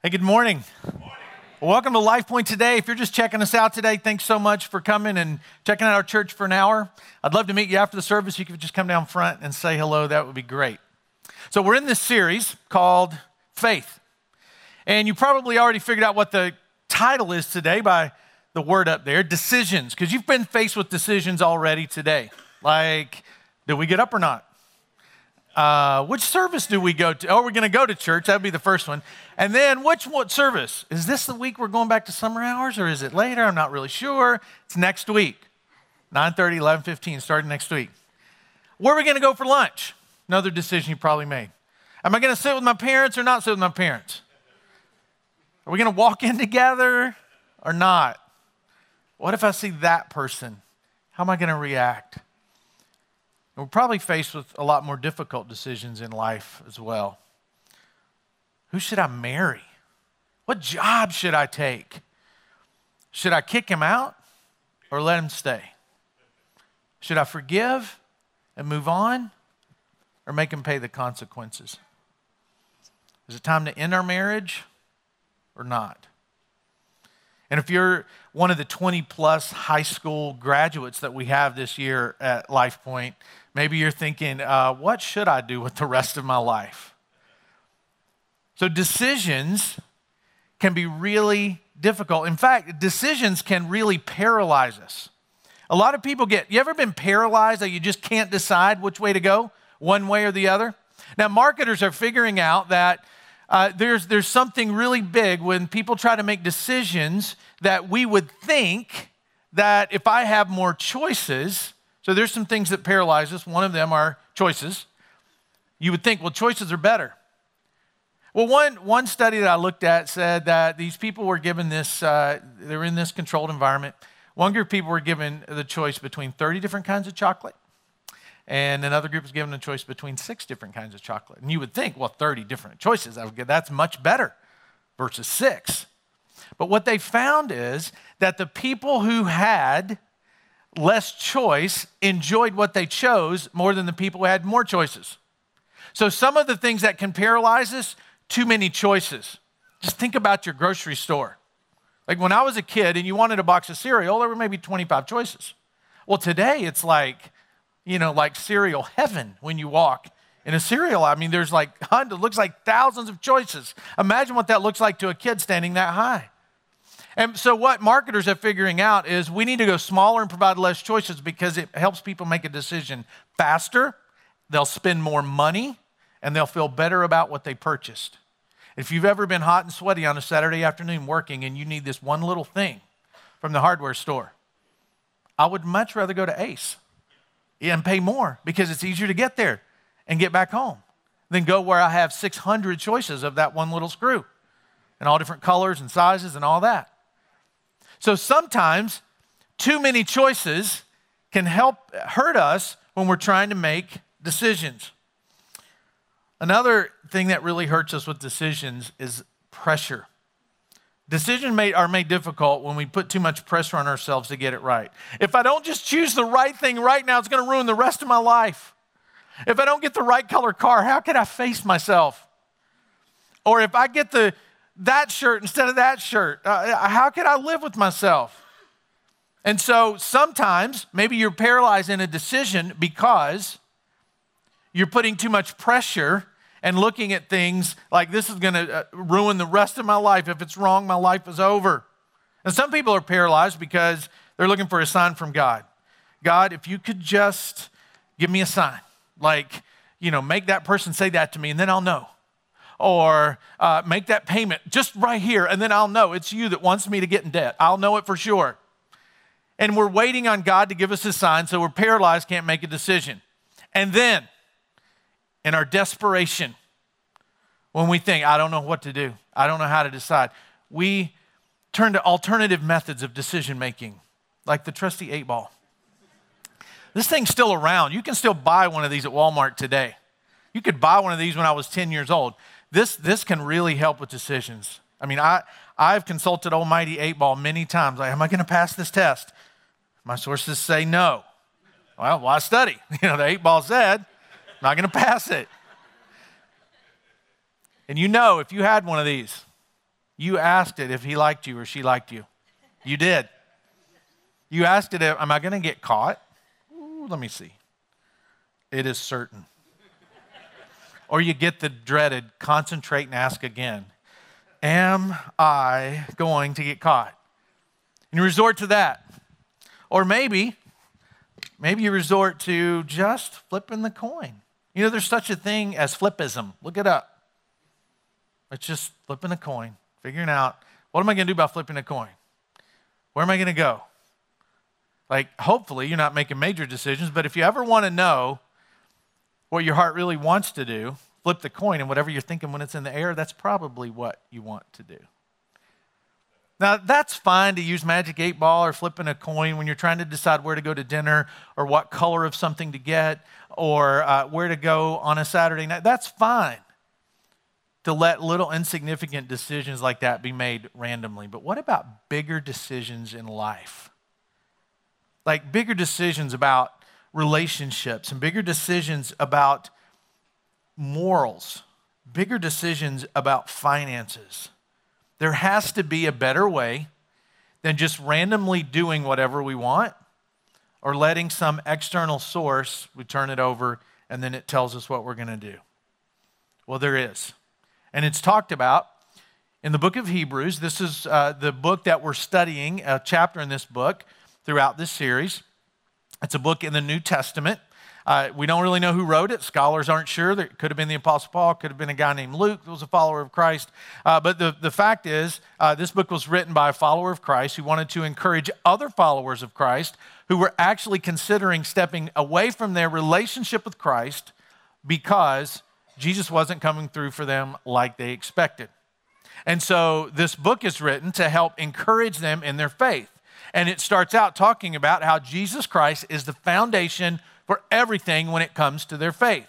Hey, good morning. Welcome to Life Point today. If you're just checking us out today, thanks so much for coming and checking out our church for an hour. I'd love to meet you after the service. You could just come down front and say hello. That would be great. So, we're in this series called Faith. And you probably already figured out what the title is today by the word up there decisions, because you've been faced with decisions already today. Like, did we get up or not? Uh, which service do we go to? Oh, we're going to go to church. That would be the first one. And then which what service? Is this the week we're going back to summer hours or is it later? I'm not really sure. It's next week. 9:30, 11:15 starting next week. Where are we going to go for lunch? Another decision you probably made. Am I going to sit with my parents or not sit with my parents? Are we going to walk in together or not? What if I see that person? How am I going to react? We're probably faced with a lot more difficult decisions in life as well. Who should I marry? What job should I take? Should I kick him out or let him stay? Should I forgive and move on or make him pay the consequences? Is it time to end our marriage or not? And if you're one of the 20 plus high school graduates that we have this year at Life Point, Maybe you're thinking, uh, what should I do with the rest of my life? So, decisions can be really difficult. In fact, decisions can really paralyze us. A lot of people get, you ever been paralyzed that you just can't decide which way to go, one way or the other? Now, marketers are figuring out that uh, there's, there's something really big when people try to make decisions that we would think that if I have more choices, so there's some things that paralyze us. One of them are choices. You would think, well, choices are better. Well, one, one study that I looked at said that these people were given this, uh, they're in this controlled environment. One group of people were given the choice between 30 different kinds of chocolate, and another group was given a choice between six different kinds of chocolate. And you would think, well, 30 different choices, that's much better versus six. But what they found is that the people who had less choice enjoyed what they chose more than the people who had more choices. So, some of the things that can paralyze us, too many choices. Just think about your grocery store. Like when I was a kid and you wanted a box of cereal, there were maybe 25 choices. Well, today it's like, you know, like cereal heaven when you walk in a cereal. I mean, there's like hundreds, looks like thousands of choices. Imagine what that looks like to a kid standing that high. And so, what marketers are figuring out is we need to go smaller and provide less choices because it helps people make a decision faster. They'll spend more money and they'll feel better about what they purchased. If you've ever been hot and sweaty on a Saturday afternoon working and you need this one little thing from the hardware store, I would much rather go to Ace and pay more because it's easier to get there and get back home than go where I have 600 choices of that one little screw and all different colors and sizes and all that. So sometimes too many choices can help hurt us when we're trying to make decisions. Another thing that really hurts us with decisions is pressure. Decisions made, are made difficult when we put too much pressure on ourselves to get it right. If I don't just choose the right thing right now, it's going to ruin the rest of my life. If I don't get the right color car, how can I face myself? Or if I get the that shirt instead of that shirt? Uh, uh, how can I live with myself? And so sometimes maybe you're paralyzed in a decision because you're putting too much pressure and looking at things like this is going to uh, ruin the rest of my life. If it's wrong, my life is over. And some people are paralyzed because they're looking for a sign from God. God, if you could just give me a sign, like, you know, make that person say that to me, and then I'll know or uh, make that payment just right here, and then I'll know it's you that wants me to get in debt. I'll know it for sure. And we're waiting on God to give us a sign, so we're paralyzed, can't make a decision. And then, in our desperation, when we think, I don't know what to do, I don't know how to decide, we turn to alternative methods of decision making, like the trusty eight ball. This thing's still around. You can still buy one of these at Walmart today. You could buy one of these when I was 10 years old this, this can really help with decisions. I mean, I, I've consulted Almighty 8 Ball many times. Like, am I going to pass this test? My sources say no. Well, why study? You know, the 8 Ball said, not going to pass it. And you know, if you had one of these, You asked it if he liked you or she liked you. You did. You asked it, Am I going to get caught? Ooh, let me see. It is certain. or you get the dreaded concentrate and ask again Am I going to get caught? And you resort to that. Or maybe, maybe you resort to just flipping the coin. You know, there's such a thing as flippism. Look it up. It's just flipping a coin, figuring out what am I going to do about flipping a coin? Where am I going to go? Like, hopefully, you're not making major decisions, but if you ever want to know what your heart really wants to do, flip the coin, and whatever you're thinking when it's in the air, that's probably what you want to do. Now, that's fine to use magic eight ball or flipping a coin when you're trying to decide where to go to dinner or what color of something to get or uh, where to go on a Saturday night. That's fine to let little insignificant decisions like that be made randomly. But what about bigger decisions in life? Like bigger decisions about relationships and bigger decisions about morals, bigger decisions about finances. There has to be a better way than just randomly doing whatever we want or letting some external source, we turn it over, and then it tells us what we're going to do. Well, there is. And it's talked about in the book of Hebrews. This is uh, the book that we're studying, a chapter in this book throughout this series. It's a book in the New Testament. Uh, we don't really know who wrote it. Scholars aren't sure. It could have been the Apostle Paul, could have been a guy named Luke who was a follower of Christ. Uh, but the, the fact is, uh, this book was written by a follower of Christ who wanted to encourage other followers of Christ who were actually considering stepping away from their relationship with Christ because Jesus wasn't coming through for them like they expected. And so this book is written to help encourage them in their faith. And it starts out talking about how Jesus Christ is the foundation for everything when it comes to their faith.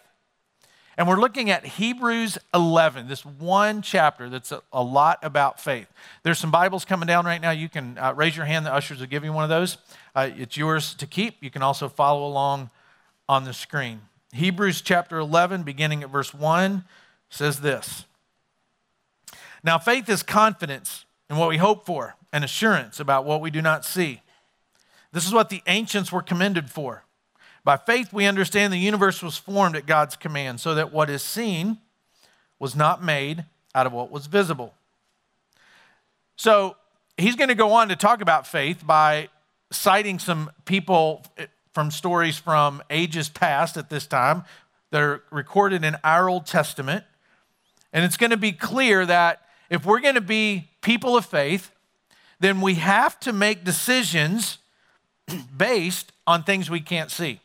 And we're looking at Hebrews 11, this one chapter that's a, a lot about faith. There's some Bibles coming down right now. You can uh, raise your hand, the ushers will give you one of those. Uh, it's yours to keep. You can also follow along on the screen. Hebrews chapter 11, beginning at verse 1, says this Now, faith is confidence in what we hope for and assurance about what we do not see. This is what the ancients were commended for. By faith, we understand the universe was formed at God's command, so that what is seen was not made out of what was visible. So he's going to go on to talk about faith by citing some people eh, from stories from ages past at this time. They're recorded in our Old Testament. And it's going to be clear that if we're going to be people of faith, then we have to make decisions based on things we can't see.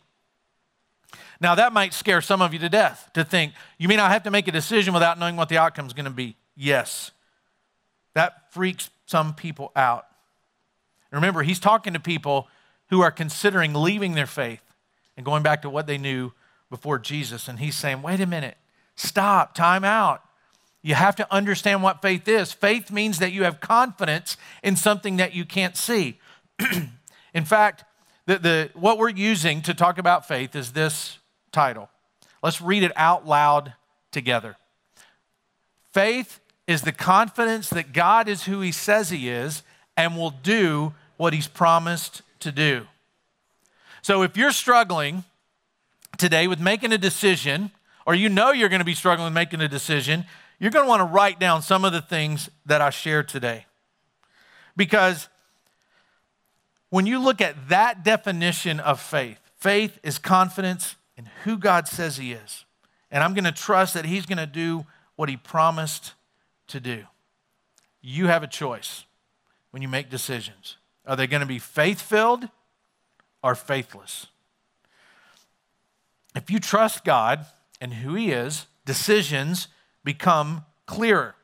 Now, that might scare some of you to death to think, you mean I have to make a decision without knowing what the outcome is going to be? Yes. That freaks some people out. Remember, he's talking to people who are considering leaving their faith and going back to what they knew before Jesus. And he's saying, wait a minute, stop, time out. You have to understand what faith is. Faith means that you have confidence in something that you can't see. in fact, the, the, what we're using to talk about faith is this title. Let's read it out loud together. Faith is the confidence that God is who He says He is and will do what He's promised to do. So if you're struggling today with making a decision, or you know you're going to be struggling with making a decision, you're going to want to write down some of the things that I shared today. Because when you look at that definition of faith, faith is confidence in who God says He is. And I'm going to trust that He's going to do what He promised to do. You have a choice when you make decisions. Are they going to be faith filled or faithless? If you trust God and who He is, decisions become clearer.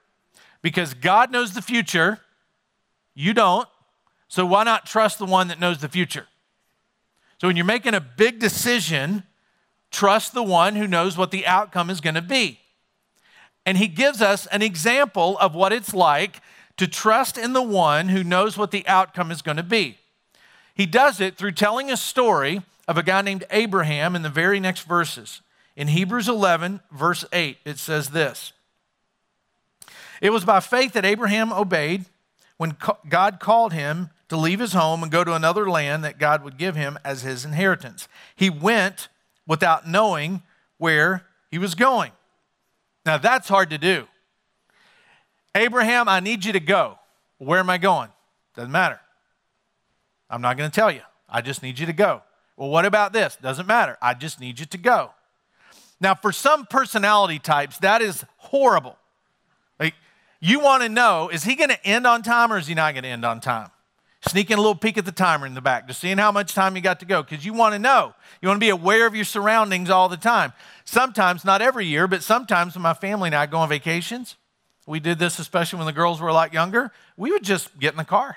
Because God knows the future, you don't. So why not trust the one that knows the future? So when you're making a big decision, trust the one who knows what the outcome is going to be. And he gives us an example of what it's like to trust in the one who knows what the outcome is going to be. He does it through telling a story of a guy named Abraham in the very next verses. In Hebrews 11, verse 8, it says this It was by faith that Abraham obeyed when God called him to leave his home and go to another land that God would give him as his inheritance. He went without knowing where he was going. Now, that's hard to do. Abraham, I need you to go. Where am I going? Doesn't matter. I'm not going to tell you. I just need you to go. Well, what about this? Doesn't matter. I just need you to go. Now, for some personality types, that is horrible. Like, you want to know is he going to end on time or is he not going to end on time? Sneaking a little peek at the timer in the back, just seeing how much time you got to go, because you want to know. You want to be aware of your surroundings all the time. Sometimes, not every year, but sometimes when my family and I go on vacations, we did this especially when the girls were a lot younger, we would just get in the car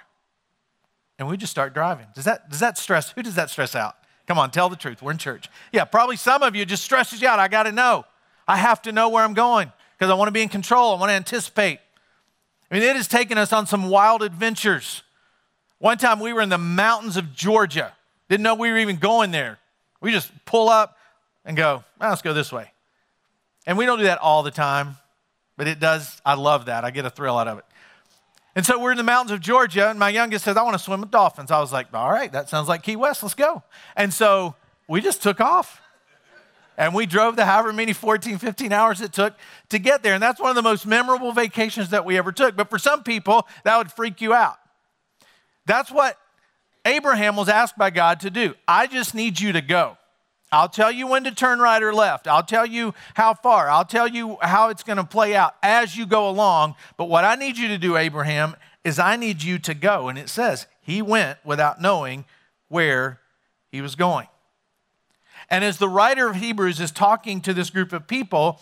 and we just start driving. Does that, does that stress, who does that stress out? Come on, tell the truth. We're in church. Yeah, probably some of you just stresses you out. I got to know. I have to know where I'm going because I want to be in control. I want to anticipate. I mean, it has taken us on some wild adventures. One time we were in the mountains of Georgia. Didn't know we were even going there. We just pull up and go, well, let's go this way. And we don't do that all the time, but it does. I love that. I get a thrill out of it. And so we're in the mountains of Georgia, and my youngest says, I want to swim with dolphins. I was like, all right, that sounds like Key West, let's go. And so we just took off. And we drove the however many 14, 15 hours it took to get there. And that's one of the most memorable vacations that we ever took. But for some people, that would freak you out. That's what Abraham was asked by God to do. I just need you to go. I'll tell you when to turn right or left. I'll tell you how far. I'll tell you how it's going to play out as you go along. But what I need you to do, Abraham, is I need you to go. And it says, he went without knowing where he was going. And as the writer of Hebrews is talking to this group of people,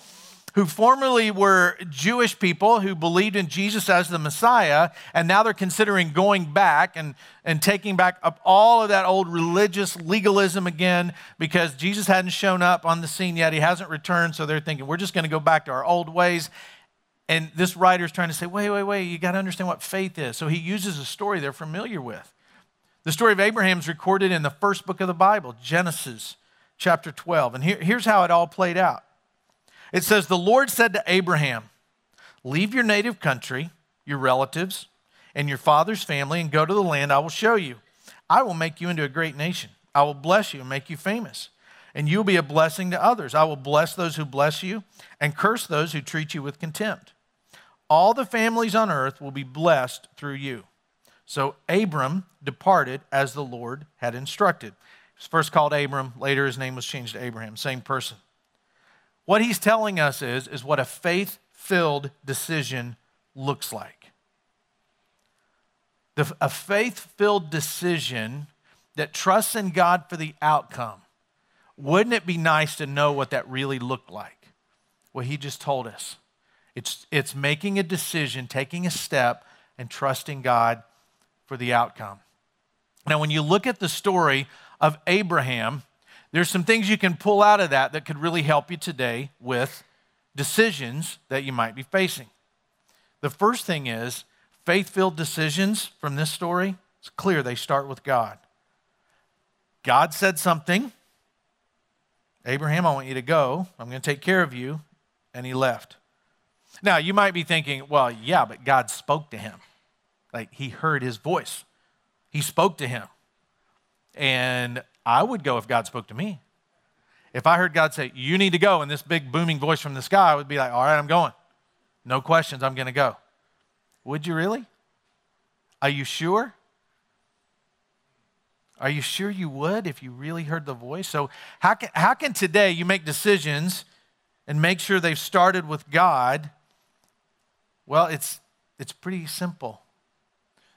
who formerly were Jewish people who believed in Jesus as the Messiah, and now they're considering going back and, and taking back up all of that old religious legalism again because Jesus hadn't shown up on the scene yet. He hasn't returned, so they're thinking, we're just going to go back to our old ways. And this writer is trying to say, wait, wait, wait, you got to understand what faith is. So he uses a story they're familiar with. The story of Abraham is recorded in the first book of the Bible, Genesis chapter 12. And here, here's how it all played out. It says, The Lord said to Abraham, Leave your native country, your relatives, and your father's family, and go to the land I will show you. I will make you into a great nation. I will bless you and make you famous, and you'll be a blessing to others. I will bless those who bless you, and curse those who treat you with contempt. All the families on earth will be blessed through you. So Abram departed as the Lord had instructed. He was first called Abram, later his name was changed to Abraham, same person. What he's telling us is, is what a faith filled decision looks like. The, a faith filled decision that trusts in God for the outcome. Wouldn't it be nice to know what that really looked like? Well, he just told us. It's, it's making a decision, taking a step, and trusting God for the outcome. Now, when you look at the story of Abraham, there's some things you can pull out of that that could really help you today with decisions that you might be facing. The first thing is faith filled decisions from this story. It's clear they start with God. God said something. Abraham, I want you to go. I'm going to take care of you. And he left. Now, you might be thinking, well, yeah, but God spoke to him. Like he heard his voice, he spoke to him. And I would go if God spoke to me. If I heard God say, You need to go, and this big booming voice from the sky, I would be like, All right, I'm going. No questions, I'm going to go. Would you really? Are you sure? Are you sure you would if you really heard the voice? So, how can, how can today you make decisions and make sure they've started with God? Well, it's, it's pretty simple.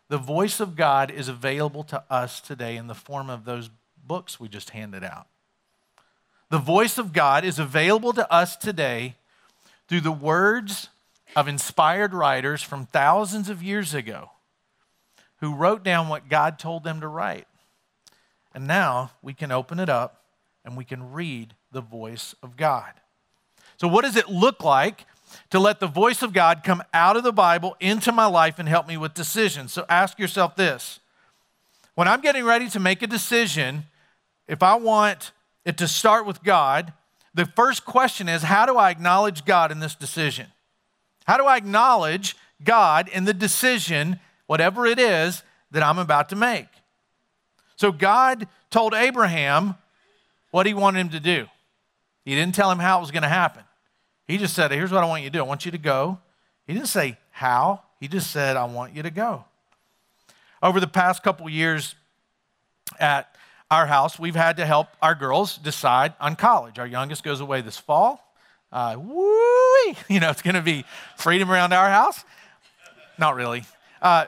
The voice of God is available to us today in the form of those books we just handed out. The voice of God is available to us today through the words of inspired writers from thousands of years ago who wrote down what God told them to write. And now we can open it up and we can read the voice of God. So, what does it look like to let the voice of God come out of the Bible into my life and help me with decisions? So, ask yourself this when I'm getting ready to make a decision, if I want it to start with God, the first question is how do I acknowledge God in this decision? How do I acknowledge God in the decision, whatever it is, that I'm about to make? So God told Abraham what he wanted him to do. He didn't tell him how it was going to happen. He just said, Here's what I want you to do. I want you to go. He didn't say how, he just said, I want you to go. Over the past couple years at our house, we've had to help our girls decide on college. Our youngest goes away this fall. Uh, woo You know, it's going to be freedom around our house. Not really. Uh,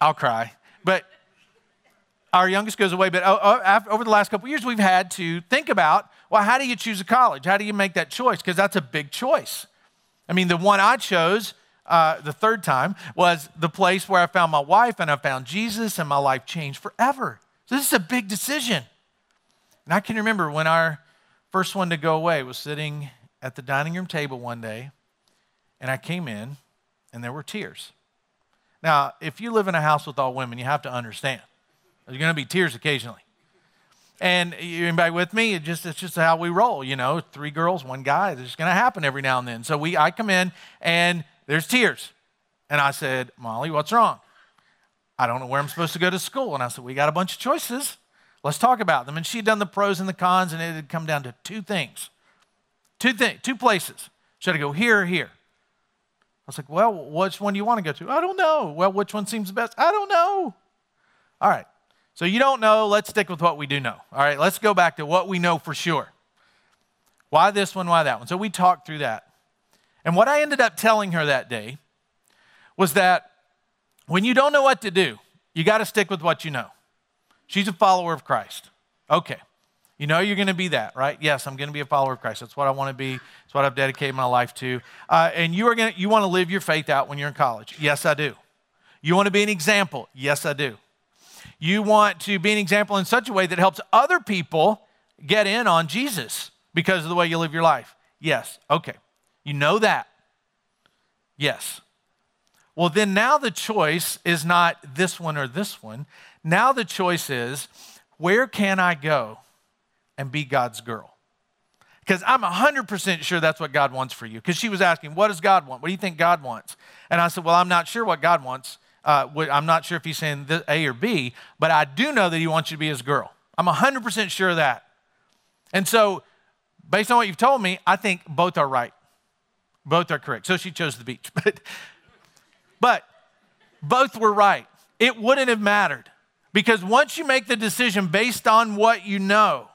I'll cry. But our youngest goes away. But over the last couple years, we've had to think about well, how do you choose a college? How do you make that choice? Because that's a big choice. I mean, the one I chose uh, the third time was the place where I found my wife and I found Jesus and my life changed forever. So this is a big decision. And I can remember when our first one to go away was sitting at the dining room table one day and I came in and there were tears. Now, if you live in a house with all women, you have to understand there's going to be tears occasionally. And anybody with me? It just it's just how we roll, you know. Three girls, one guy. It's just going to happen every now and then. So we, I come in and there's tears, and I said, Molly, what's wrong? I don't know where I'm supposed to go to school. And I said, we got a bunch of choices. Let's talk about them. And she'd done the pros and the cons, and it had come down to two things, two things, two places. Should I go here or here? I was like, well, which one do you want to go to? I don't know. Well, which one seems the best? I don't know. All right. So you don't know, let's stick with what we do know. All right, let's go back to what we know for sure. Why this one, why that one? So we talked through that. And what I ended up telling her that day was that when you don't know what to do, you got to stick with what you know. She's a follower of Christ. Okay. You know you're going to be that, right? Yes, I'm going to be a follower of Christ. That's what I want to be. That's what I've dedicated my life to. Uh, and you are going to, you want to live your faith out when you're in college. Yes, I do. You want to be an example. Yes, I do. You want to be an example in such a way that helps other people get in on Jesus because of the way you live your life. Yes. Okay. You know that. Yes. Well, then now the choice is not this one or this one. Now the choice is where can I go and be God's girl? Because I'm 100% sure that's what God wants for you. Because she was asking, What does God want? What do you think God wants? And I said, Well, I'm not sure what God wants. Uh, I'm not sure if he's saying A or B, but I do know that he wants you to be his girl. I'm 100% sure of that. And so, based on what you've told me, I think both are right. Both are correct. So she chose the beach. But, but both were right. It wouldn't have mattered because once you make the decision based on what you know,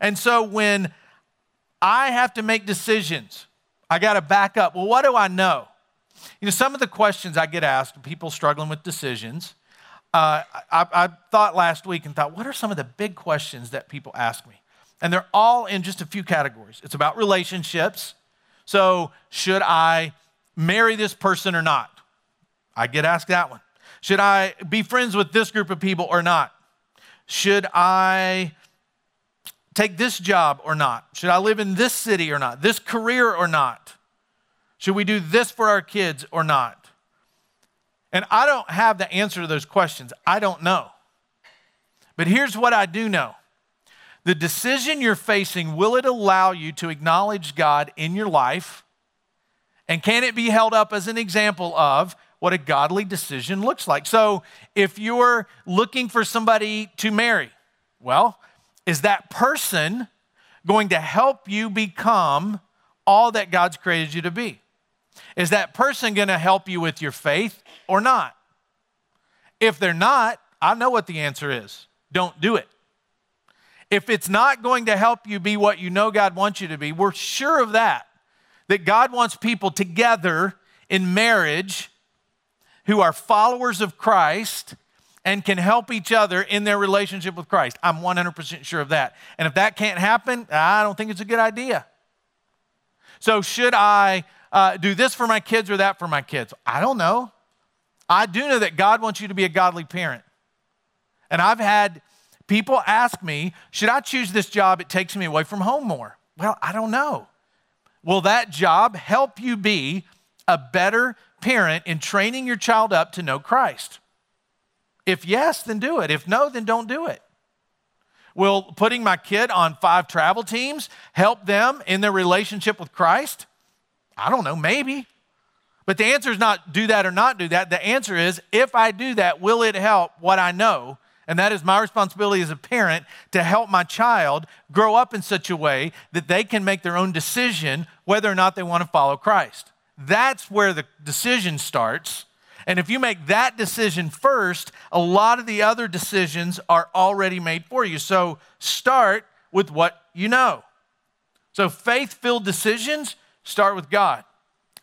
and so when I have to make decisions, I got to back up. Well, what do I know? You know, some of the questions I get asked, people struggling with decisions, uh, I, I thought last week and thought, what are some of the big questions that people ask me? And they're all in just a few categories. It's about relationships. So, should I marry this person or not? I get asked that one. Should I be friends with this group of people or not? Should I take this job or not? Should I live in this city or not? This career or not? Should we do this for our kids or not? And I don't have the answer to those questions. I don't know. But here's what I do know the decision you're facing, will it allow you to acknowledge God in your life? And can it be held up as an example of what a godly decision looks like? So, if you're looking for somebody to marry, well, is that person going to help you become all that God's created you to be? Is that person going to help you with your faith or not? If they're not, I know what the answer is. Don't do it. If it's not going to help you be what you know God wants you to be, we're sure of that. That God wants people together in marriage who are followers of Christ and can help each other in their relationship with Christ. I'm 100% sure of that. And if that can't happen, I don't think it's a good idea. So, should I uh, do this for my kids or that for my kids? I don't know. I do know that God wants you to be a godly parent. And I've had people ask me, should I choose this job? It takes me away from home more. Well, I don't know. Will that job help you be a better parent in training your child up to know Christ? If yes, then do it. If no, then don't do it. Will putting my kid on five travel teams help them in their relationship with Christ? I don't know, maybe. But the answer is not do that or not do that. The answer is if I do that, will it help what I know? And that is my responsibility as a parent to help my child grow up in such a way that they can make their own decision whether or not they want to follow Christ. That's where the decision starts. And if you make that decision first, a lot of the other decisions are already made for you. So start with what you know. So faith filled decisions start with God.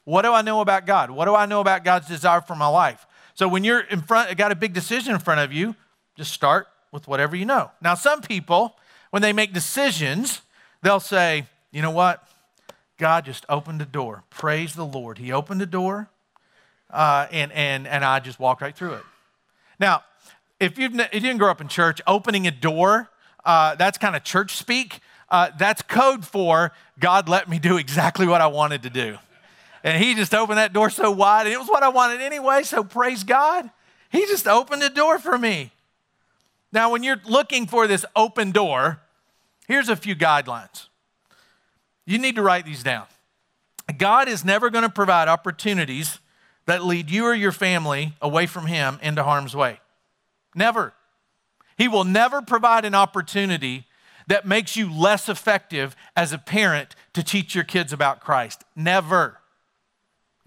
What do I know about God? What do I know about God's desire for my life? So when you're in front, got a big decision in front of you, just start with whatever you know. Now, some people, when they make decisions, they'll say, you know what? God just opened the door. Praise the Lord. He opened the door, uh, and, and, and I just walked right through it. Now, if, you've, if you didn't grow up in church, opening a door, uh, that's kind of church speak. Uh, that's code for God let me do exactly what I wanted to do. And He just opened that door so wide, and it was what I wanted anyway, so praise God. He just opened the door for me. Now, when you're looking for this open door, here's a few guidelines. You need to write these down. God is never going to provide opportunities that lead you or your family away from Him into harm's way. Never. He will never provide an opportunity that makes you less effective as a parent to teach your kids about Christ. Never.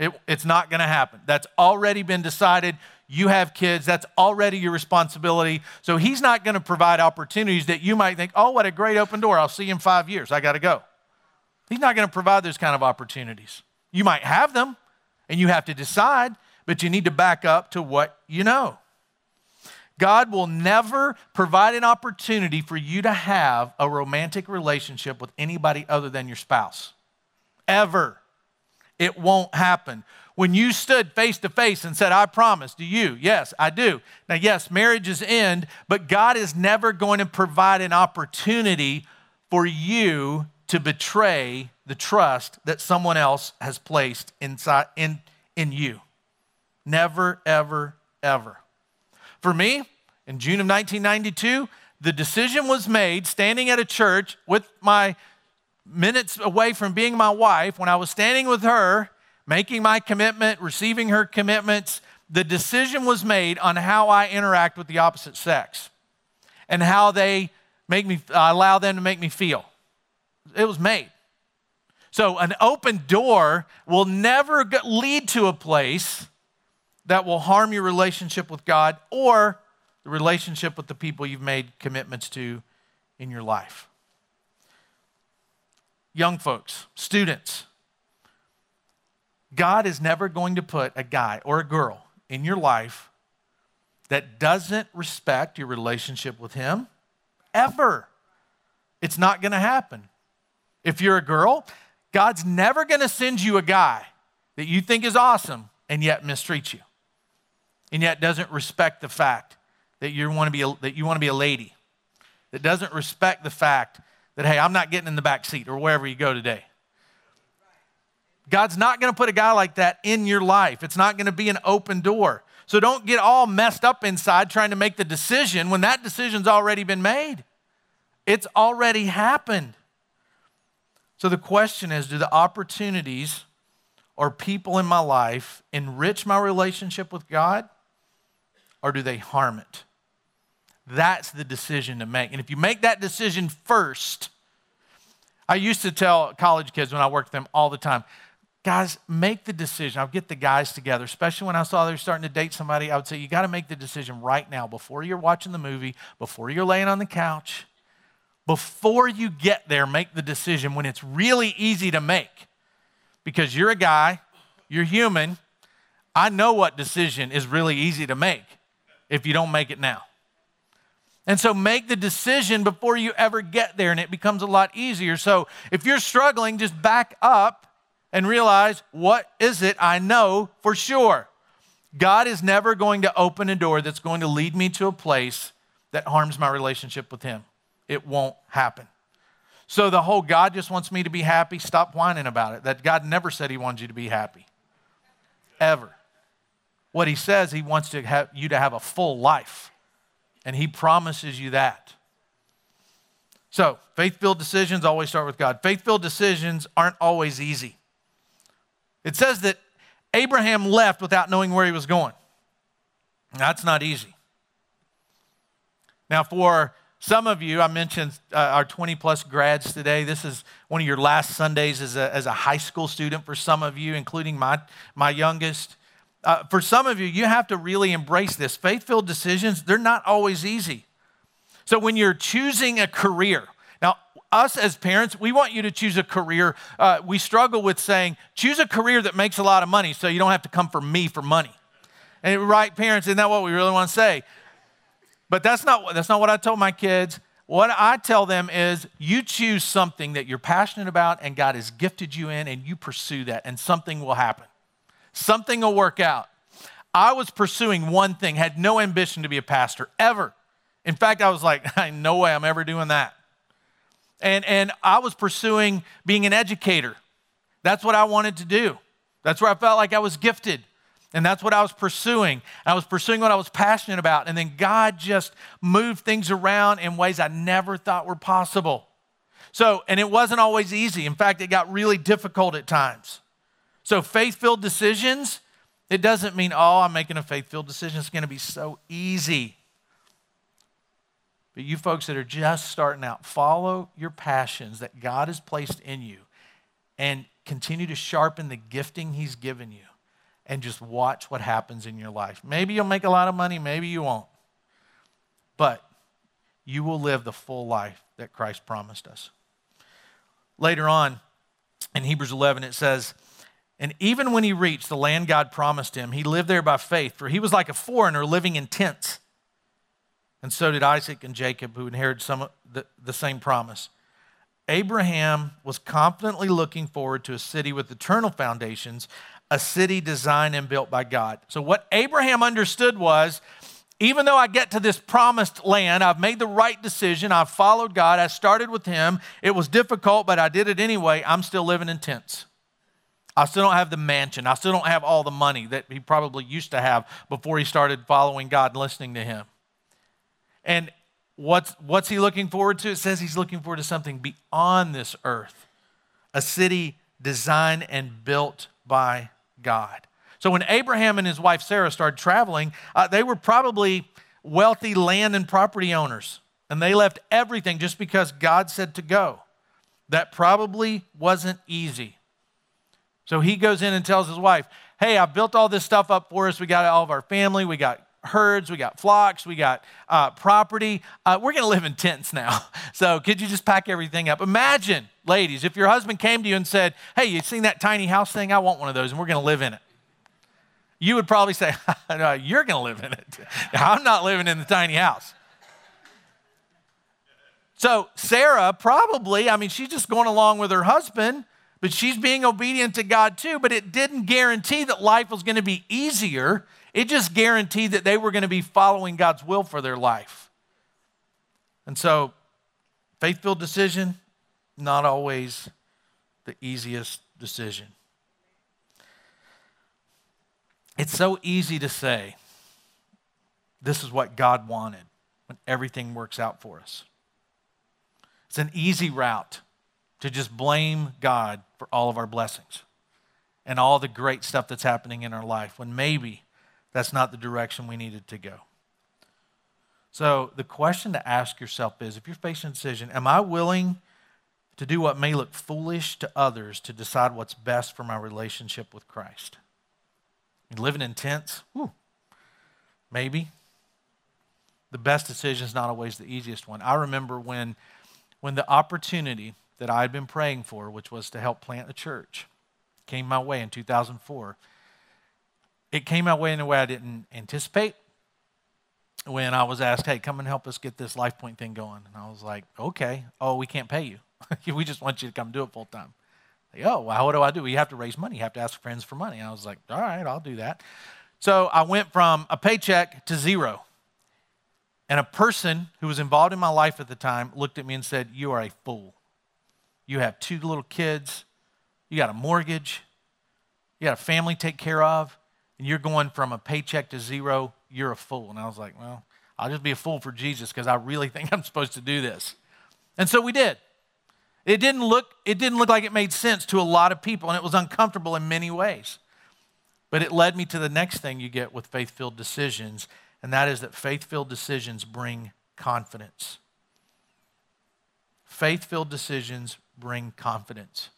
It, it's not going to happen. That's already been decided. You have kids, that's already your responsibility. So he's not going to provide opportunities that you might think, oh, what a great open door. I'll see you in five years. I got to go. He's not going to provide those kind of opportunities. You might have them and you have to decide, but you need to back up to what you know. God will never provide an opportunity for you to have a romantic relationship with anybody other than your spouse. Ever. It won't happen. When you stood face to face and said, I promise, do you? Yes, I do. Now, yes, marriages end, but God is never going to provide an opportunity for you to betray the trust that someone else has placed inside in, in you. Never, ever, ever. For me, in June of 1992, the decision was made standing at a church with my minutes away from being my wife when I was standing with her making my commitment, receiving her commitments, the decision was made on how I interact with the opposite sex and how they make me allow them to make me feel. It was made. So an open door will never lead to a place that will harm your relationship with God or the relationship with the people you've made commitments to in your life. Young folks, students, God is never going to put a guy or a girl in your life that doesn't respect your relationship with Him ever. It's not going to happen. If you're a girl, God's never going to send you a guy that you think is awesome and yet mistreats you, and yet doesn't respect the fact that you want to be a, that you want to be a lady, that doesn't respect the fact that hey, I'm not getting in the back seat or wherever you go today. God's not going to put a guy like that in your life. It's not going to be an open door. So don't get all messed up inside trying to make the decision when that decision's already been made. It's already happened. So the question is do the opportunities or people in my life enrich my relationship with God or do they harm it? That's the decision to make. And if you make that decision first, I used to tell college kids when I worked with them all the time guys, make the decision. I'll get the guys together, especially when I saw they were starting to date somebody. I would say, you got to make the decision right now before you're watching the movie, before you're laying on the couch. Before you get there, make the decision when it's really easy to make. Because you're a guy, you're human. I know what decision is really easy to make if you don't make it now. And so make the decision before you ever get there, and it becomes a lot easier. So if you're struggling, just back up and realize what is it I know for sure? God is never going to open a door that's going to lead me to a place that harms my relationship with Him. It won't happen. So the whole God just wants me to be happy, stop whining about it. That God never said He wants you to be happy. Ever. What He says, He wants to have you to have a full life. And He promises you that. So, faith filled decisions always start with God. Faith filled decisions aren't always easy. It says that Abraham left without knowing where he was going. That's not easy. Now, for some of you, I mentioned uh, our 20 plus grads today. This is one of your last Sundays as a, as a high school student for some of you, including my, my youngest. Uh, for some of you, you have to really embrace this. Faith filled decisions, they're not always easy. So when you're choosing a career, now, us as parents, we want you to choose a career. Uh, we struggle with saying, choose a career that makes a lot of money so you don't have to come for me for money. And right, parents, isn't that what we really want to say? But that's not, that's not what I told my kids. What I tell them is you choose something that you're passionate about and God has gifted you in, and you pursue that, and something will happen. Something will work out. I was pursuing one thing, had no ambition to be a pastor ever. In fact, I was like, no way I'm ever doing that. And, and I was pursuing being an educator. That's what I wanted to do. That's where I felt like I was gifted. And that's what I was pursuing. I was pursuing what I was passionate about. And then God just moved things around in ways I never thought were possible. So, and it wasn't always easy. In fact, it got really difficult at times. So, faith filled decisions, it doesn't mean, oh, I'm making a faith filled decision. It's going to be so easy. But you folks that are just starting out, follow your passions that God has placed in you and continue to sharpen the gifting He's given you and just watch what happens in your life. Maybe you'll make a lot of money, maybe you won't. But you will live the full life that Christ promised us. Later on in Hebrews 11, it says, And even when he reached the land God promised him, he lived there by faith, for he was like a foreigner living in tents. And so did Isaac and Jacob, who inherited some the, the same promise. Abraham was confidently looking forward to a city with eternal foundations, a city designed and built by God. So, what Abraham understood was even though I get to this promised land, I've made the right decision, I've followed God, I started with Him. It was difficult, but I did it anyway. I'm still living in tents. I still don't have the mansion. I still don't have all the money that he probably used to have before he started following God and listening to Him. And what's, what's he looking forward to? It says he's looking forward to something beyond this earth a city designed and built by God. So when Abraham and his wife Sarah started traveling, uh, they were probably wealthy land and property owners, and they left everything just because God said to go. That probably wasn't easy. So he goes in and tells his wife, Hey, I built all this stuff up for us. We got all of our family, we got herds, we got flocks, we got uh, property. Uh, we're going to live in tents now. So could you just pack everything up? Imagine, ladies, if your husband came to you and said, Hey, you seen that tiny house thing? I want one of those, and we're going to live in it. You would probably say, no, You're going to live in it. I'm not living in the tiny house. So Sarah probably, I mean, she's just going along with her husband, but she's being obedient to God too. But it didn't guarantee that life was going to be easier it just guaranteed that they were going to be following God's will for their life. And so, faith filled decision, not always the easiest decision. It's so easy to say, this is what God wanted when everything works out for us. It's an easy route to just blame God for all of our blessings and all the great stuff that's happening in our life when maybe that's not the direction we needed to go. So, the question to ask yourself is if you're facing a decision, am I willing to do what may look foolish to others to decide what's best for my relationship with Christ? living in tents? Whew, maybe. The best decision is not always the easiest one. I remember when, when the opportunity that I had been praying for, which was to help plant a church, came my way in 2004 it came my way in a way I didn't anticipate. When I was asked, hey, come and help us get this Life Point thing going. And I was like, okay. Oh, we can't pay you. we just want you to come do it full time. Like, oh, well, what do I do? You have to raise money. You have to ask friends for money. And I was like, all right, I'll do that. So I went from a paycheck to zero. And a person who was involved in my life at the time looked at me and said, You are a fool. You have two little kids. You got a mortgage. You got a family to take care of and you're going from a paycheck to zero, you're a fool. And I was like, well, I'll just be a fool for Jesus because I really think I'm supposed to do this. And so we did. It didn't look it didn't look like it made sense to a lot of people and it was uncomfortable in many ways. But it led me to the next thing you get with faith filled decisions, and that is that faith filled decisions bring confidence. Faith filled decisions bring confidence.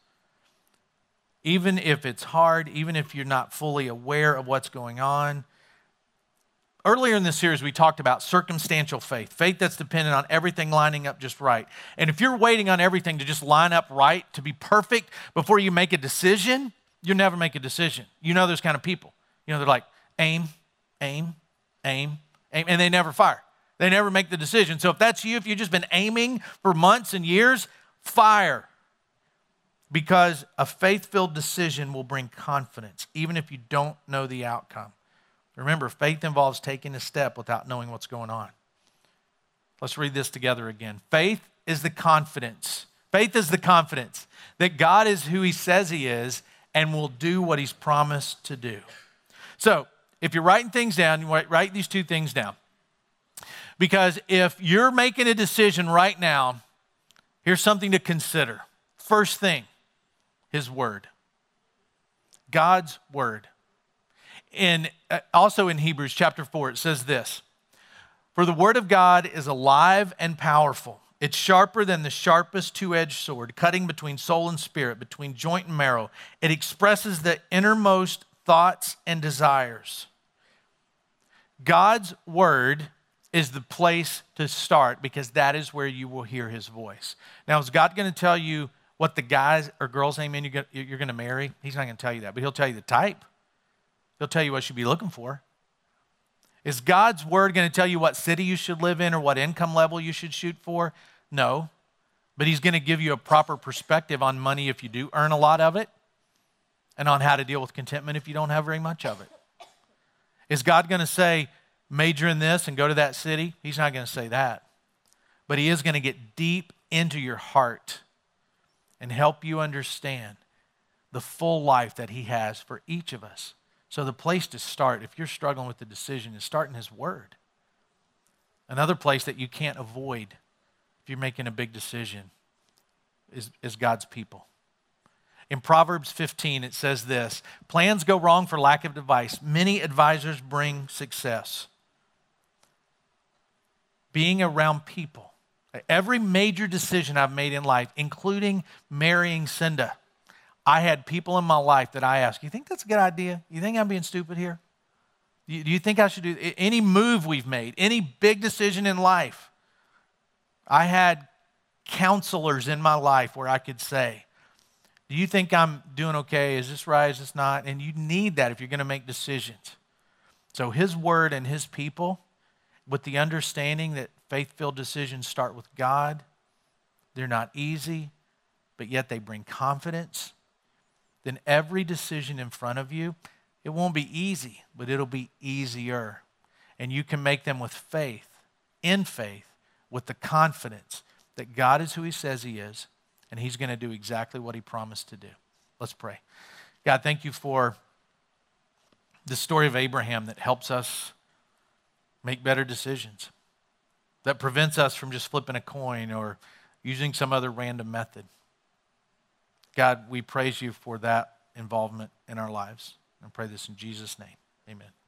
Even if it's hard, even if you're not fully aware of what's going on, Earlier in this series, we talked about circumstantial faith, faith that's dependent on everything lining up just right. And if you're waiting on everything to just line up right, to be perfect before you make a decision, you'll never make a decision. You know, those kind of people. You know, they're like, aim, aim, aim, aim, and they never fire. They never make the decision. So if that's you, if you've just been aiming for months and years, fire. Because a faith filled decision will bring confidence, even if you don't know the outcome. Remember, faith involves taking a step without knowing what's going on. Let's read this together again. Faith is the confidence. Faith is the confidence that God is who He says He is and will do what He's promised to do. So, if you're writing things down, you write these two things down. Because if you're making a decision right now, here's something to consider. First thing, His Word. God's Word in uh, also in Hebrews chapter 4 it says this For the word of God is alive and powerful it's sharper than the sharpest two-edged sword cutting between soul and spirit between joint and marrow it expresses the innermost thoughts and desires God's word is the place to start because that is where you will hear his voice. Now, is God going to tell you what the guys or girls name in you're going to marry? He's not going to tell you that, but he'll tell you the type. He'll tell you what you should be looking for. Is God's word going to tell you what city you should live in or what income level you should shoot for? No. But He's going to give you a proper perspective on money if you do earn a lot of it and on how to deal with contentment if you don't have very much of it. Is God going to say, major in this and go to that city? He's not going to say that. But He is going to get deep into your heart and help you understand the full life that He has for each of us. So, the place to start, if you're struggling with the decision, is start in His Word. Another place that you can't avoid if you're making a big decision is, is God's people. In Proverbs 15, it says this Plans go wrong for lack of advice, many advisors bring success. Being around people. Every major decision I've made in life, including marrying Cinda, I had people in my life that I asked, You think that's a good idea? You think I'm being stupid here? Do you think I should do any move we've made, any big decision in life? I had counselors in my life where I could say, Do you think I'm doing okay? Is this right? Is this not? And you need that if you're going to make decisions. So, His word and His people, with the understanding that faith filled decisions start with God, they're not easy, but yet they bring confidence then every decision in front of you, it won't be easy, but it'll be easier. And you can make them with faith, in faith, with the confidence that God is who He says He is, and He's going to do exactly what He promised to do. Let's pray. God, thank you for the story of Abraham that helps us make better decisions, that prevents us from just flipping a coin or using some other random method. God, we praise you for that involvement in our lives. And pray this in Jesus' name. Amen.